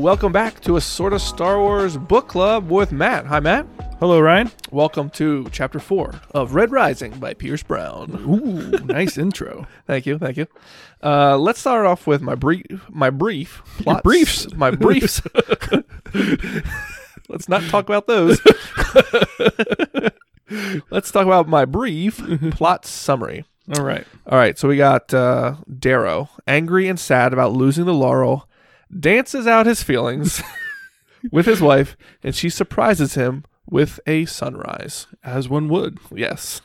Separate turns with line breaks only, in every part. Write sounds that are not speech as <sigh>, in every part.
Welcome back to a sort of Star Wars book club with Matt. Hi, Matt.
Hello, Ryan.
Welcome to chapter four of Red Rising by Pierce Brown.
Ooh, nice <laughs> intro.
Thank you, thank you. Uh, let's start off with my brief, my brief plots,
briefs.
my briefs. <laughs> <laughs> let's not talk about those. <laughs> <laughs> let's talk about my brief plot summary.
All right.
All right, so we got uh, Darrow, angry and sad about losing the laurel, dances out his feelings <laughs> with his wife, and she surprises him with a sunrise.
As one would.
Yes.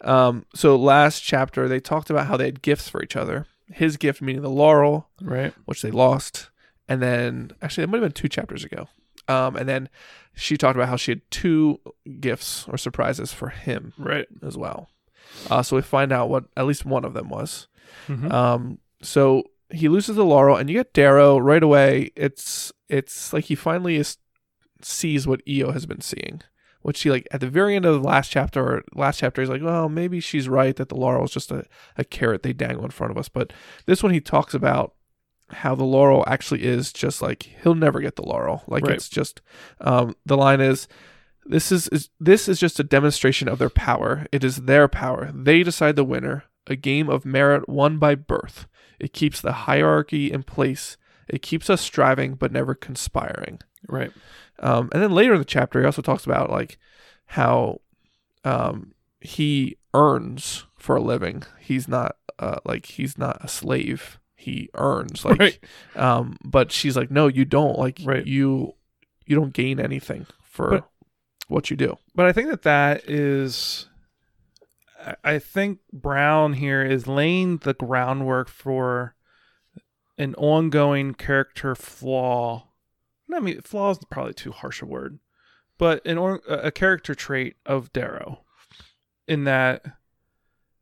Um, so last chapter they talked about how they had gifts for each other. His gift meaning the laurel,
Right.
which they lost, and then actually it might have been two chapters ago. Um, and then she talked about how she had two gifts or surprises for him
Right.
as well. Uh, so we find out what at least one of them was.
Mhm.
Um, so he loses the laurel, and you get Darrow right away. It's it's like he finally is sees what Eo has been seeing, which he like at the very end of the last chapter. Or last chapter, he's like, well, maybe she's right that the laurel is just a, a carrot they dangle in front of us. But this one, he talks about how the laurel actually is just like he'll never get the laurel. Like
Right.
it's just um, the line is. This is, is this is just a demonstration of their power. It is their power. They decide the winner. A game of merit won by birth. It keeps the hierarchy in place. It keeps us striving but never conspiring.
Right.
Um, and then later in the chapter, he also talks about like how um, he earns for a living. He's not uh, like he's not a slave. He earns like,
Right.
um, but she's like, no, you don't. Like
Right.
you, you don't gain anything for
But-
what you do.
But I think that that is. I- think Brown here is laying the groundwork for an ongoing character flaw. I mean, flaw is probably too harsh a word, but an or, a character trait of Darrow, in that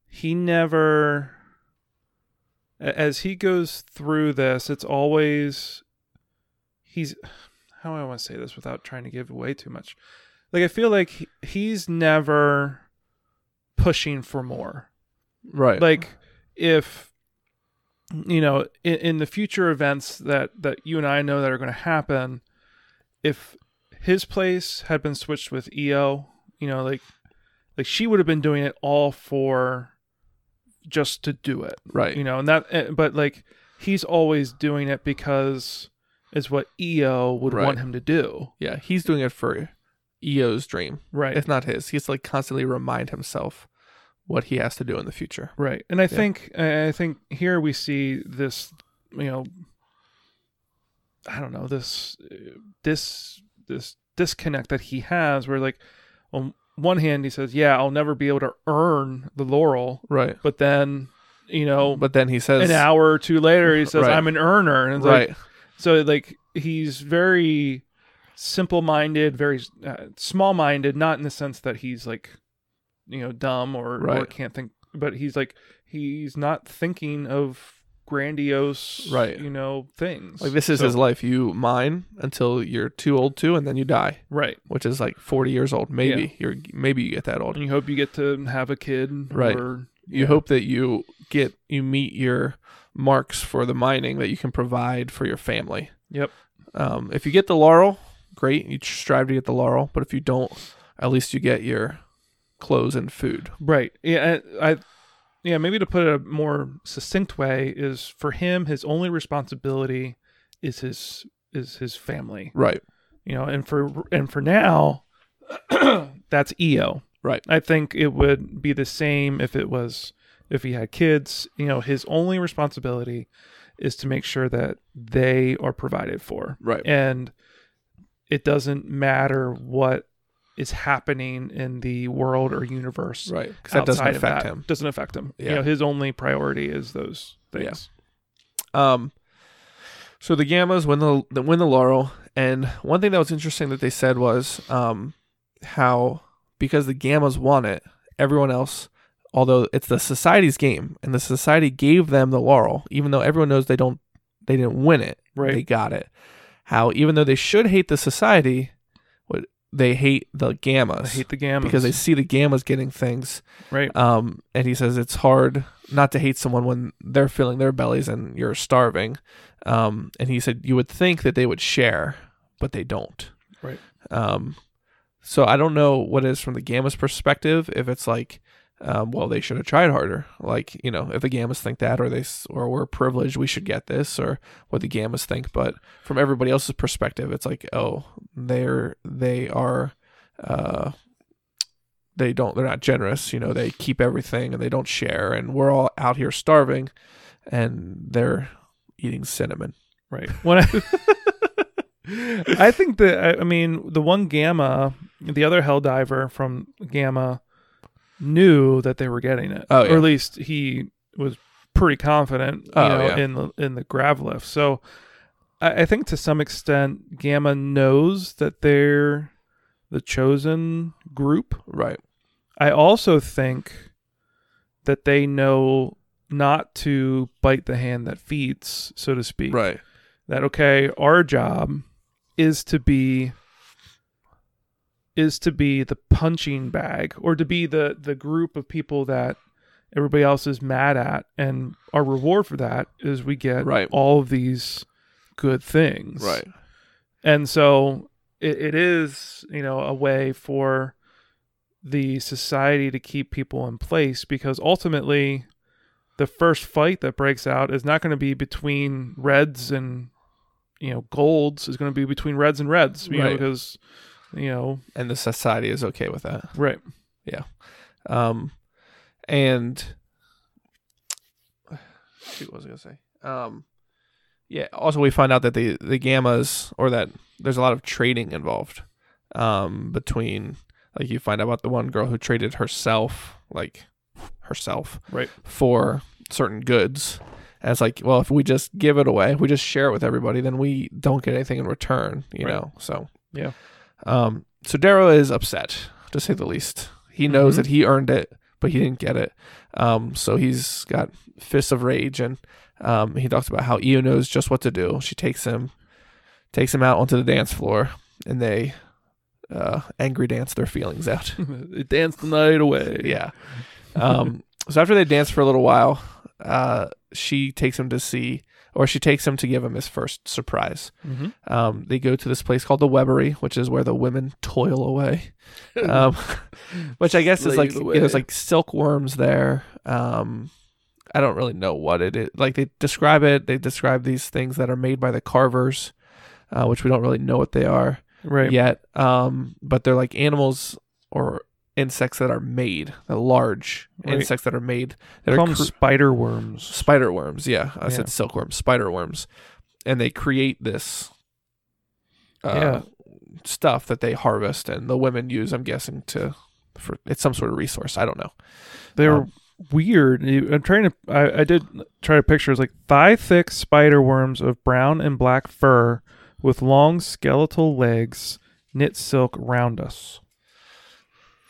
he never, as he goes through this, it's always he's. How do I want to say this without trying to give away too much? Like I feel like he- he's never pushing for more
Right.
like if you know in, in the future events that that you and i know that are going to happen if his place had been switched with Eo you know like like she would have been doing it all for just to do it
right.
you know and that eh, but like he's always doing it because it's what Eo would
Right.
want him to do
yeah. He's doing it for Eo's dream.
right
It's not his. He's like constantly remind himself what he has to do in the future.
Right. And I think I think here we see this, you know, I don't know this this this disconnect that he has, where like on one hand he says, "Yeah, I'll never be able to earn the laurel,"
Right.
but then you know,
But then he says,
an hour or two later he says,
Right.
"I'm an earner," and it's
right.
like so like he's very simple-minded, very uh, small-minded, not in the sense that he's like you know dumb or, or can't think, but he's like he's not thinking of grandiose,
Right.
You know things
Like this is
So-
his life. You mine until you're too old to, and then you die,
right.
which is like 40 years old. Maybe you're maybe you get that old.
And you hope you get to have a kid,
Right.
Or,
You
yeah.
hope that you get you meet your marks for the mining that you can provide for your family.
Yep.
Um, if you get the laurel, great. You strive to get the laurel, but if you don't, at least you get your clothes and food.
Right. Yeah. I, I. Yeah. Maybe to put it a more succinct way is for him, his only responsibility is his is his family.
Right.
You know, and for and for now, <clears throat> that's Eo.
Right.
I think it would be the same if it was if he had kids. You know, his only responsibility is to make sure that they are provided for,
Right.
and it doesn't matter what is happening in the world or universe
Right. Because that doesn't affect
that.
him.
Doesn't affect him.
Yeah.
You know, his only priority is those things.
Um, so the Gammas win the, the win the laurel, and one thing that was interesting that they said was um, how because the Gammas won it, everyone else, although it's the society's game, and the society gave them the laurel, even though everyone knows they don't, they didn't win it,
Right.
They got it. How even though they should hate the society, they hate the
I
gammas
hate the gammas
because they see the gammas getting things.
right.
Um, and he says it's hard not to hate someone when they're filling their bellies and you're starving. Um, and he said you would think that they would share, but they don't.
Right.
Um, so I don't know what it is from the gammas perspective. If it's like, um, well, they should have tried harder. Like you know, if the gammas think that, or they, or we're privileged, we should get this, or what the gammas think. But from everybody else's perspective, it's like, oh, they're they are. Uh, they don't they're not generous you know they keep everything and they don't share and we're all out here starving and they're eating cinnamon
Right. When I, <laughs> I think that I, I mean the one gamma, the other hell diver from gamma, knew that they were getting it,
Oh, yeah.
or at least he was pretty confident, you
Oh,
know,
yeah.
in the in the grav lift. So I, I think to some extent, gamma knows that they're the chosen group.
right
I also think that they know not to bite the hand that feeds, so to speak
right
that okay our job is to be is to be the punching bag or to be the the group of people that everybody else is mad at. And our reward for that is we get
Right.
all of these good things.
Right.
And so it, it is you know a way for the society to keep people in place because ultimately the first fight that breaks out is not going to be between reds and you know golds. Is going to be between reds and reds you know because you know
and the society is okay with that
right Yeah.
um and <sighs> shoot, what was i gonna say um yeah also we find out that the the gammas or that there's a lot of trading involved um between like you find out about the one girl who traded herself like herself
Right.
for certain goods and it's like well if we just give it away if we just share it with everybody then we don't get anything in return you
Right.
know so
Yeah.
Um so darrow is upset to say the least. He knows
Mhm.
that he earned it but he didn't get it. Um so he's got fists of rage and um he talks about how Eo knows just what to do. She takes him takes him out onto the dance floor and they uh angry dance their feelings out. <laughs>
They dance the night away.
Yeah. Um, so after they dance for a little while, uh, she takes him to see, or she takes him to give him his first surprise.
mm-hmm.
Um, they go to this place called the Webbery, which is where the women toil away. <laughs> Um, <laughs> which I guess is like
Slave
you know, there's like silkworms there. Um, I don't really know what it is. Like they describe it. They describe these things that are made by the carvers, uh, which we don't really know what they are
right
yet. Um, but they're like animals or insects that are made, the large
Right.
insects that are made that
call
are cr-
spider worms
spider worms. Yeah, I
Yeah.
said silkworms, spider worms, and they create this. Uh,
Yeah.
Stuff that they harvest and the women use, I'm guessing, to for it's some sort of resource. I don't know.
They're
Um,
weird. I'm trying to. I, I did try to picture. It's like thigh thick spider worms of brown and black fur with long skeletal legs, knit silk round us.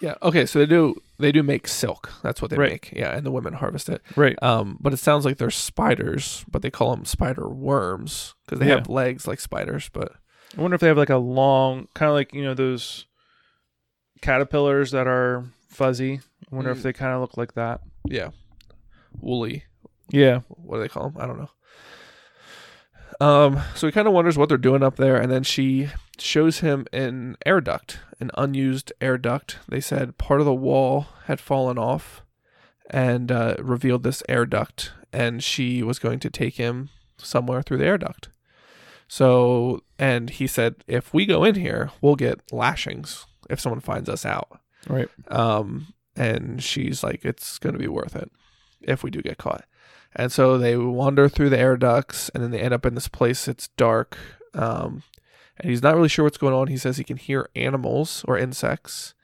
Yeah. Okay. So they do they do make silk. That's what they
Right.
make. Yeah, and the women harvest it.
Right.
Um, but it sounds like they're spiders, but they call them spider worms because they
Yeah.
have legs like spiders. But
I wonder if they have like a long, kind of like you know those caterpillars that are fuzzy. I wonder
Mm.
if they kind of look like that.
yeah, woolly.
Yeah.
What do they call them? I don't know. Um, so he kind of wonders what they're doing up there, and then she shows him an air duct, an unused air duct. They said part of the wall had fallen off, and uh, revealed this air duct, and she was going to take him somewhere through the air duct. So, and he said, if we go in here, we'll get lashings if someone finds us out.
Right.
Um, and she's like, it's going to be worth it if we do get caught. And so they wander through the air ducts, and then they end up in this place. It's dark, um, and he's not really sure what's going on. He says he can hear animals or insects,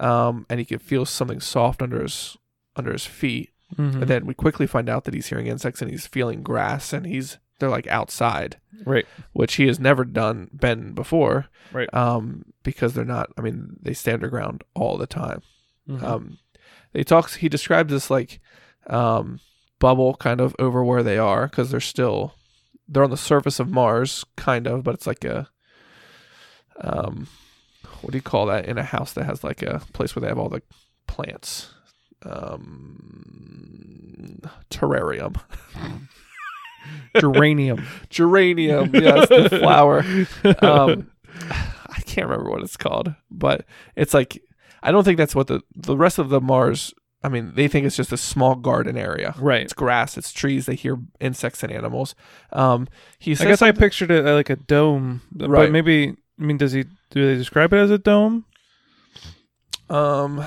um, and he can feel something soft under his under his feet.
Mhm.
And then we quickly find out that he's hearing insects, and he's feeling grass, and he's they're like outside,
Right.
which he has never done been before,
Right.
um, because they're not. I mean, they stay underground all the time.
Mhm.
Um, he talks. He describes this like um, bubble kind of over where they are because they're still they're on the surface of Mars, kind of, but it's like a um, what do you call that in a house that has like a place where they have all the plants? Um, terrarium, <laughs>
Geranium.
geranium. <laughs> Yes, the flower. Um, I can't remember what it's called, but it's like I don't think that's what the the rest of the Mars. I mean, they think it's just a small garden area.
right.
It's grass, it's trees. They hear insects and animals. Um, he says
I guess I pictured it uh, like a dome, but
Right.
maybe. I mean, does he? Do they describe it as a dome?
Um,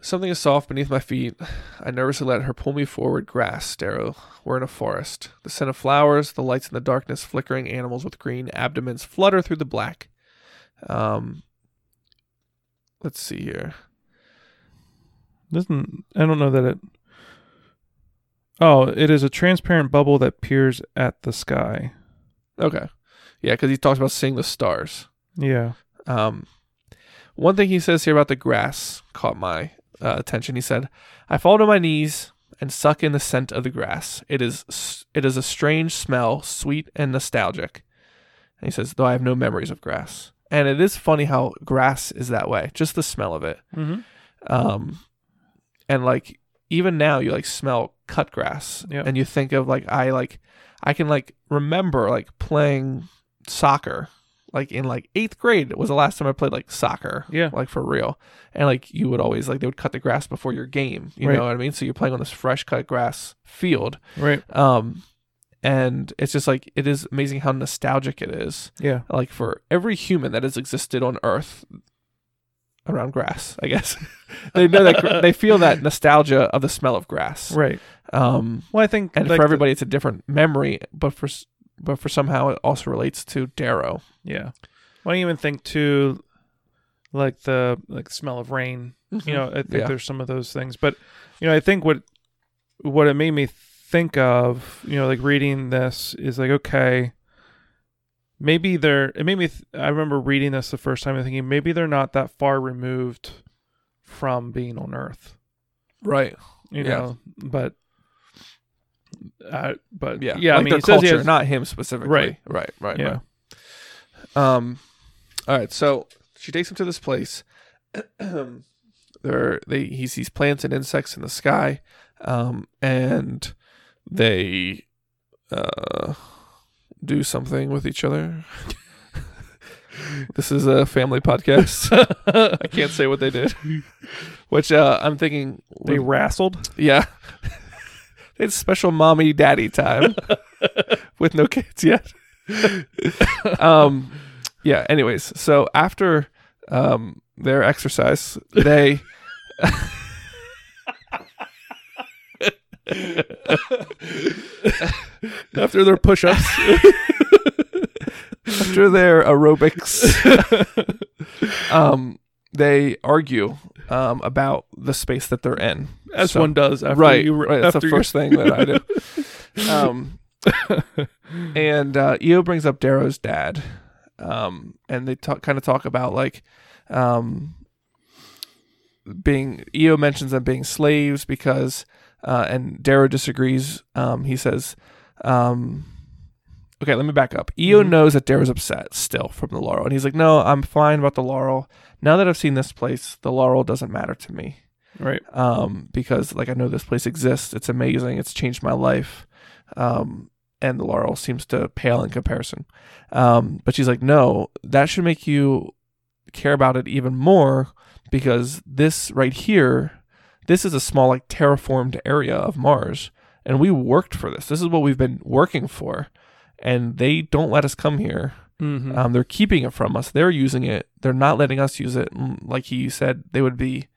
something is soft beneath my feet. I nervously let her pull me forward. Grass, Darrow. We're in a forest. The scent of flowers, the lights in the darkness, flickering animals with green abdomens flutter through the black. Um, let's see here.
Doesn't I don't know that it. Oh, it is a transparent bubble that peers at the sky.
Okay, yeah, because he talks about seeing the stars.
Yeah.
Um, one thing he says here about the grass caught my uh, attention. He said, "I fall to my knees and suck in the scent of the grass. It is it is a strange smell, sweet and nostalgic." And he says, "Though I have no memories of grass." And it is funny how grass is that way, just the smell of it.
Mm-hmm.
Um, and like even now, you like smell cut grass,
Yeah.
and you think of like I like I can like remember like playing soccer. Like in like eighth grade It was the last time I played like soccer,
Yeah.
like for real. And like you would always like they would cut the grass before your game, you
Right.
know what I mean? So you're playing on this fresh cut grass field,
Right.
um, and it's just like it is amazing how nostalgic it is
Yeah.
like for every human that has existed on earth around grass i guess <laughs> they know that they feel that nostalgia of the smell of grass
Right.
um
Well, I think
and
like
for
the-
everybody it's a different memory but for but for somehow it also relates to darrow
yeah. Well, I even think too, like the like smell of rain. You know, I think
Yeah.
there's some of those things, but you know, I think what what it made me think of, you know, like reading this is like okay, maybe they're. It made me. Th- I remember reading this the first time and thinking maybe they're not that far removed from being on Earth.
right
You
Yeah.
know, but. Uh, but
yeah
yeah,
like
I mean,
their culture
has-
not him specifically
Right.
right right
Yeah.
right um all right so she takes him to this place <clears throat> there they he sees plants and insects in the sky um and they uh do something with each other. This is a family podcast. <laughs> I can't say what they did. Which uh i'm thinking
they wrestled.
yeah. <laughs> It's special mommy daddy time <laughs> with no kids yet. Um yeah anyways so after um their exercise they <laughs> after their push-ups <laughs> after their aerobics <laughs> um they argue um about the space that they're in
as
So-
one does after
right,
you
right. That's the first thing that I do. um, and uh, Eo brings up Darrow's dad, um, and they talk, kind of talk about like um, being. Eo mentions them being slaves because, uh, and Darrow disagrees. Um, he says, um, "Okay, let me back up." Eo
Mhm.
knows that Darrow's upset still from the laurel, and he's like, "No, I'm fine about the laurel. Now that I've seen this place, the laurel doesn't matter to me."
right
um, because like I know this place exists. It's amazing. It's changed my life. Um, and the Laurel seems to pale in comparison. Um, but she's like, no, that should make you care about it even more because this right here, this is a small like terraformed area of Mars, and we worked for this. This is what we've been working for, and they don't let us come here.
mm-hmm.
Um, they're keeping it from us. They're using it. They're not letting us use it. Mm, Like he said, they would be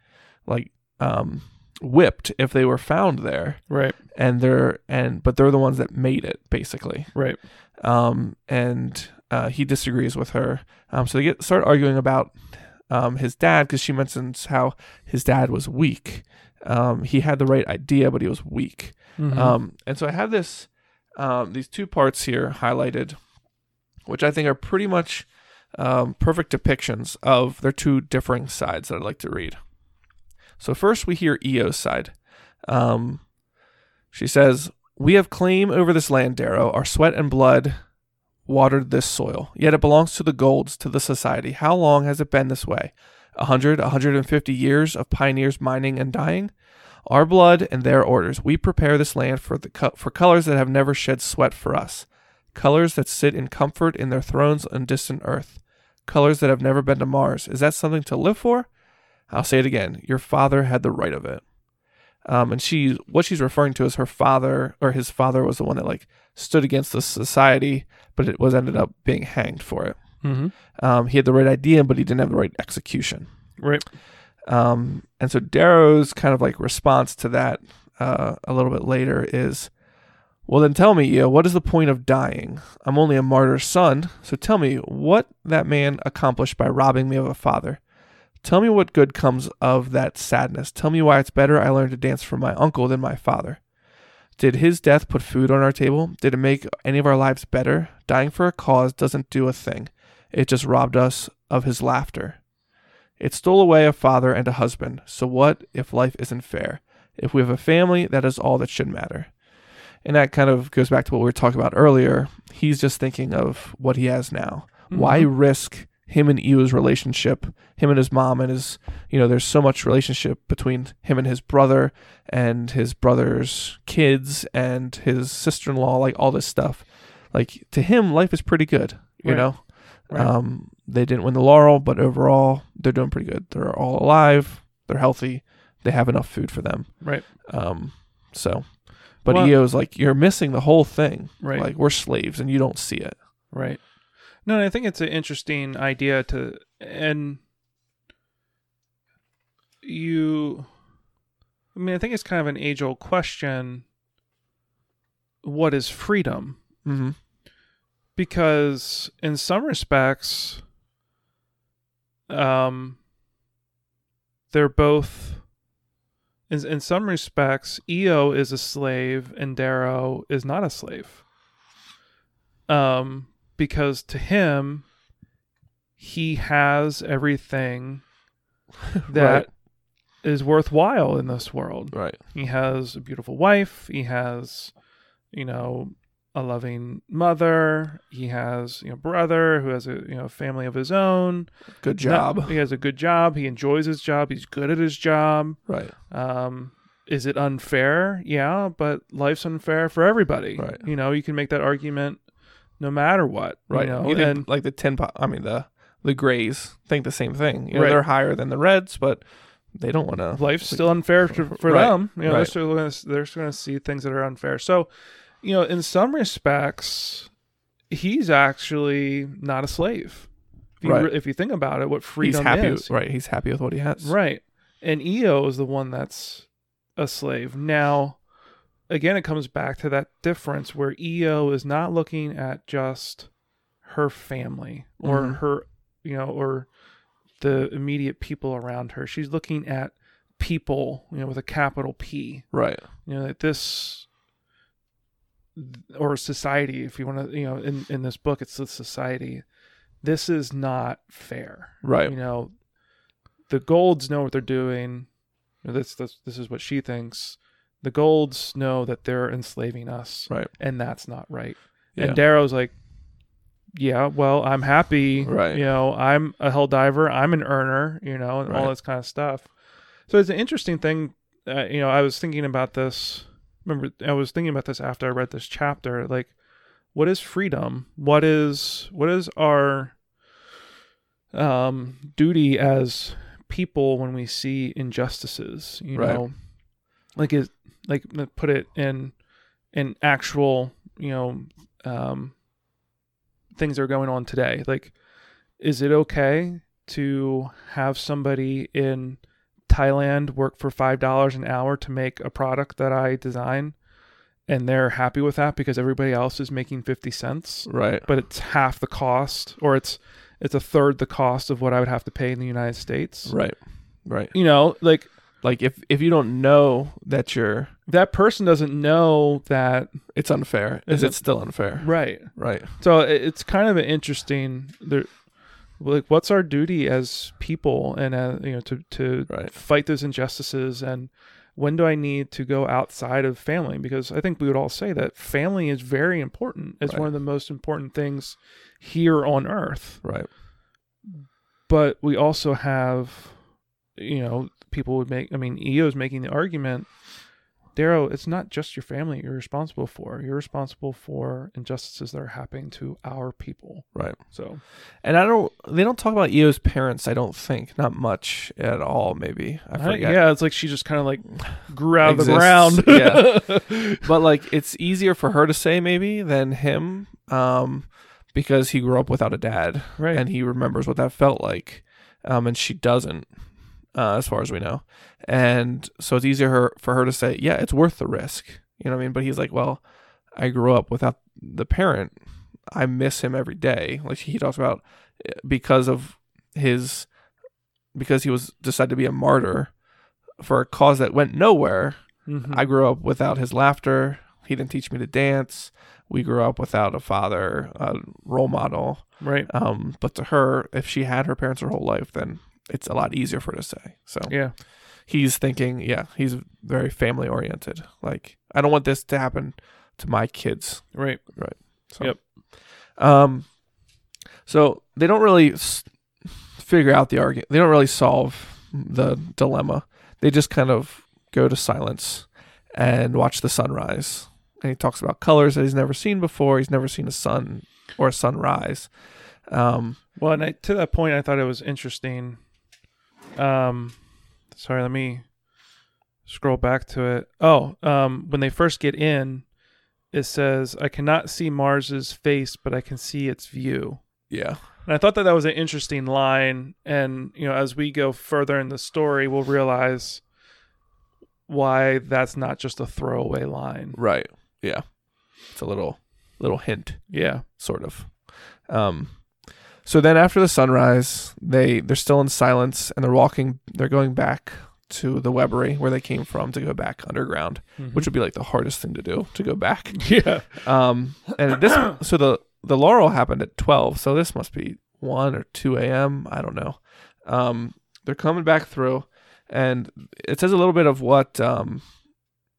like um, whipped if they were found there.
right
And they're and but they're the ones that made it basically.
right
Um, and uh, he disagrees with her. Um, so they get start arguing about um, his dad because she mentions how his dad was weak. Um, he had the right idea, but he was weak.
Mhm.
Um, and so I have this, um, these two parts here highlighted, which I think are pretty much um, perfect depictions of their two differing sides that I'd like to read. So first, we hear Eo's side. Um, she says, "We have claim over this land, Darrow. Our sweat and blood watered this soil, yet it belongs to the Golds, to the society. How long has it been this way? A hundred, a hundred and fifty years of pioneers mining and dying? Our blood and their orders. We prepare this land for the co- for colors that have never shed sweat for us, colors that sit in comfort in their thrones on distant earth, colors that have never been to Mars. Is that something to live for? I'll say it again. Your father had the right of it. Um, and she, what she's referring to is her father, or his father was the one that like stood against the society, but it was ended up being hanged for it.
Mm-hmm.
Um, he had the right idea, but he didn't have the right execution.
Right.
Um, and so Darrow's kind of like response to that uh, a little bit later is, well, then tell me, Eo, what is the point of dying? I'm only a martyr's son, so tell me what that man accomplished by robbing me of a father. Tell me what good comes of that sadness. Tell me why it's better I learned to dance from my uncle than my father. Did his death put food on our table? Did it make any of our lives better? Dying for a cause doesn't do a thing. It just robbed us of his laughter. It stole away a father and a husband. So what if life isn't fair? If we have a family, that is all that should matter. And that kind of goes back to what we were talking about earlier. He's just thinking of what he has now. Why
Mhm.
risk him and Eo's relationship, him and his mom and his, you know, there's so much relationship between him and his brother and his brother's kids and his sister-in-law, like all this stuff. Like to him, life is pretty good, you
Right.
know.
Right.
Um, they didn't win the laurel, but overall, they're doing pretty good. They're all alive. They're healthy. They have enough food for them.
Right.
Um, so, but
Well-
Eo's like, you're missing the whole thing.
Right.
Like we're slaves and you don't see it.
Right. No, I think it's an interesting idea to and you I mean, I think it's kind of an age old question. What is freedom?
Mm-hmm.
Because in some respects, um, they're both. In, in some respects, Eo is a slave and Darrow is not a slave. Um, because to him, he has everything <laughs> that is worthwhile in this world.
Right.
He has a beautiful wife. He has, you know, a loving mother. He has, you know, brother who has a you know family of his own.
Good job.
He has a good job. He enjoys his job. He's good at his job.
Right.
Um, is it unfair? Yeah, but life's unfair for everybody.
Right.
You know, you can make that argument no matter what.
Right.
You know, and
like the ten. Po- I mean the the Grays think the same thing. You know,
Right.
they're higher than the Reds, but they don't want to.
life's still unfair to, for
Right,
them. You know, they're still going to they're still going to see things that are unfair. So, you know, in some respects, he's actually not a slave. If you,
Right.
if you think about it, what
He's
freedom
happy.
is,
Right. He's happy with what he has.
right? And Eo is the one that's a slave. Now, again, it comes back to that difference where Eo is not looking at just her family or
Mhm.
her, you know, or the immediate people around her. She's looking at people, you know, with a capital P.
Right.
You know, that this or society, if you want to, you know, in in this book, it's the society. This is not fair.
Right.
You know, the Golds know what they're doing. You know, This this this is what she thinks. The Golds know that they're enslaving us,
Right.
and that's not right.
Yeah.
And Darrow's like, yeah, well, I'm happy.
Right.
You know, I'm a hell diver. I'm an earner. You know, and all
Right.
this kind of stuff. So it's an interesting thing. Uh, you know, I was thinking about this. Remember, I was thinking about this after I read this chapter. Like, what is freedom? What is what is our um, duty as people when we see injustices? You
Right.
know, like is like put it in in actual you know um, things that are going on today. Like, is it okay to have somebody in Thailand work for five dollars an hour to make a product that I design, and they're happy with that because everybody else is making fifty cents,
Right.
but it's half the cost, or it's it's a third the cost of what I would have to pay in the United States.
Right. Right.
You know, like
Like if if you don't know that you're,
that person doesn't know that.
it's unfair. Is it
it-
still unfair?
Right.
Right.
So it- it's kind of an interesting. There, like, what's our duty as people, and uh, you know, to to
Right.
fight those injustices, and when do I need to go outside of family? Because I think we would all say that family is very important. It's
Right.
one of the most important things here on earth.
Right.
But we also have, you know, people would make, I mean, Eo's making the argument, Darrow, it's not just your family you're responsible for. You're responsible for injustices that are happening to our people.
Right.
So,
And I don't. They don't talk about Eo's parents. I don't think. Not much at all. Maybe I
I-
forget.
yeah, it's like she just kind of like grew out of the ground. yeah. <laughs>
but like it's easier for her to say maybe than him, um, because he grew up without a dad
right.
and he remembers what that felt like, um, and she doesn't, uh, as far as we know, and so it's easier her, for her to say, yeah, it's worth the risk, you know what I mean? But he's like, well, I grew up without the parent. I miss him every day. Like he talks about eh, because of his, because he was decided to be a martyr for a cause that went nowhere.
Mhm.
I grew up without his laughter. He didn't teach me to dance. We grew up without a father, a role model.
right.
Um, but to her, if she had her parents her whole life, then it's a lot easier for her to say. So
Yeah.
he's thinking, yeah, he's very family oriented. Like, I don't want this to happen to my kids.
Right. Right.
So,
Yep.
Um, so they don't really s- figure out the argument. They don't really solve the dilemma. They just kind of go to silence and watch the sunrise. And he talks about colors that he's never seen before. He's never seen a sun or a sunrise. Um,
Well, and I, to that point, I thought it was interesting. Um, sorry, let me scroll back to it. Oh, um, when they first get in, it says, "I cannot see Mars's face, but I can see its view."
yeah,
And I thought that that was an interesting line. And you know, as we go further in the story, we'll realize why that's not just a throwaway line.
right. Yeah, it's a little little hint.
Yeah.
sort of. Um, so then after the sunrise, they they're still in silence and they're walking. They're going back to the Webery where they came from to go back underground, which would be like the hardest thing to do to go back. <laughs>
yeah.
Um, and this <coughs> so the the Laurel happened at twelve, so this must be one or two a.m. I don't know. Um, they're coming back through, and it says a little bit of what um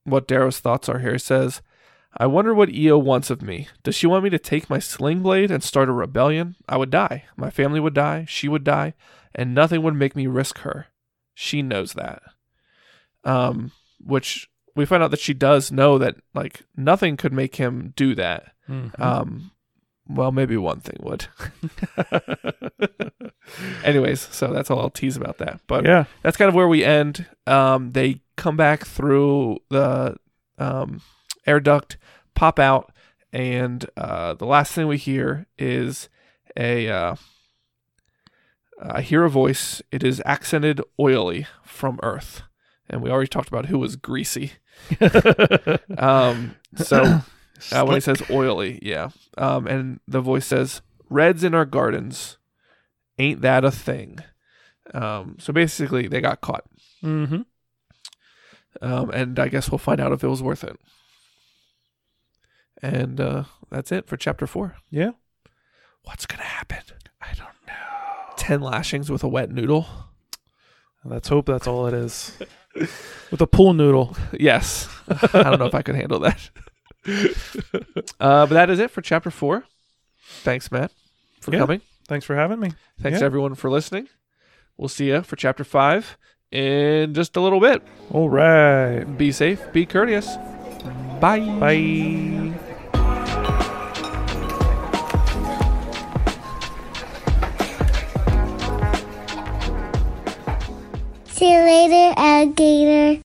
what Darrow's thoughts are here. He says. I wonder what Eo wants of me. Does she want me to take my sling blade and start a rebellion? I would die. My family would die. She would die. And nothing would make me risk her. She knows that. Um, which we find out that she does know that, like, nothing could make him do that.
Mhm.
Um, well, maybe one thing would. <laughs> Anyways, so that's all I'll tease about that. But
yeah.
that's kind of where we end. Um, they come back through the um, air duct, pop out, and uh, the last thing we hear is a. Uh, I hear a voice. It is accented oily from Earth, and we already talked about who was greasy. <laughs> Um, so uh, when he says oily, yeah. Um, and the voice says, "Reds in our gardens, ain't that a thing?" Um, so basically, they got caught,
mm-hmm.
um, and I guess we'll find out if it was worth it. And uh, that's it for chapter four.
Yeah.
What's gonna happen?
I don't know.
Ten lashings with a wet noodle.
Let's hope that's all it is. <laughs> With a pool noodle. <laughs>
Yes, I don't know if I could handle that. <laughs> uh, but that is it for chapter four. Thanks, Matt, for
Yeah.
coming.
Thanks for having me.
Thanks
Yeah.
everyone for listening. We'll see you for chapter five in just a little bit.
All right.
Be safe, be courteous. Bye.
Bye.
Later, alligator.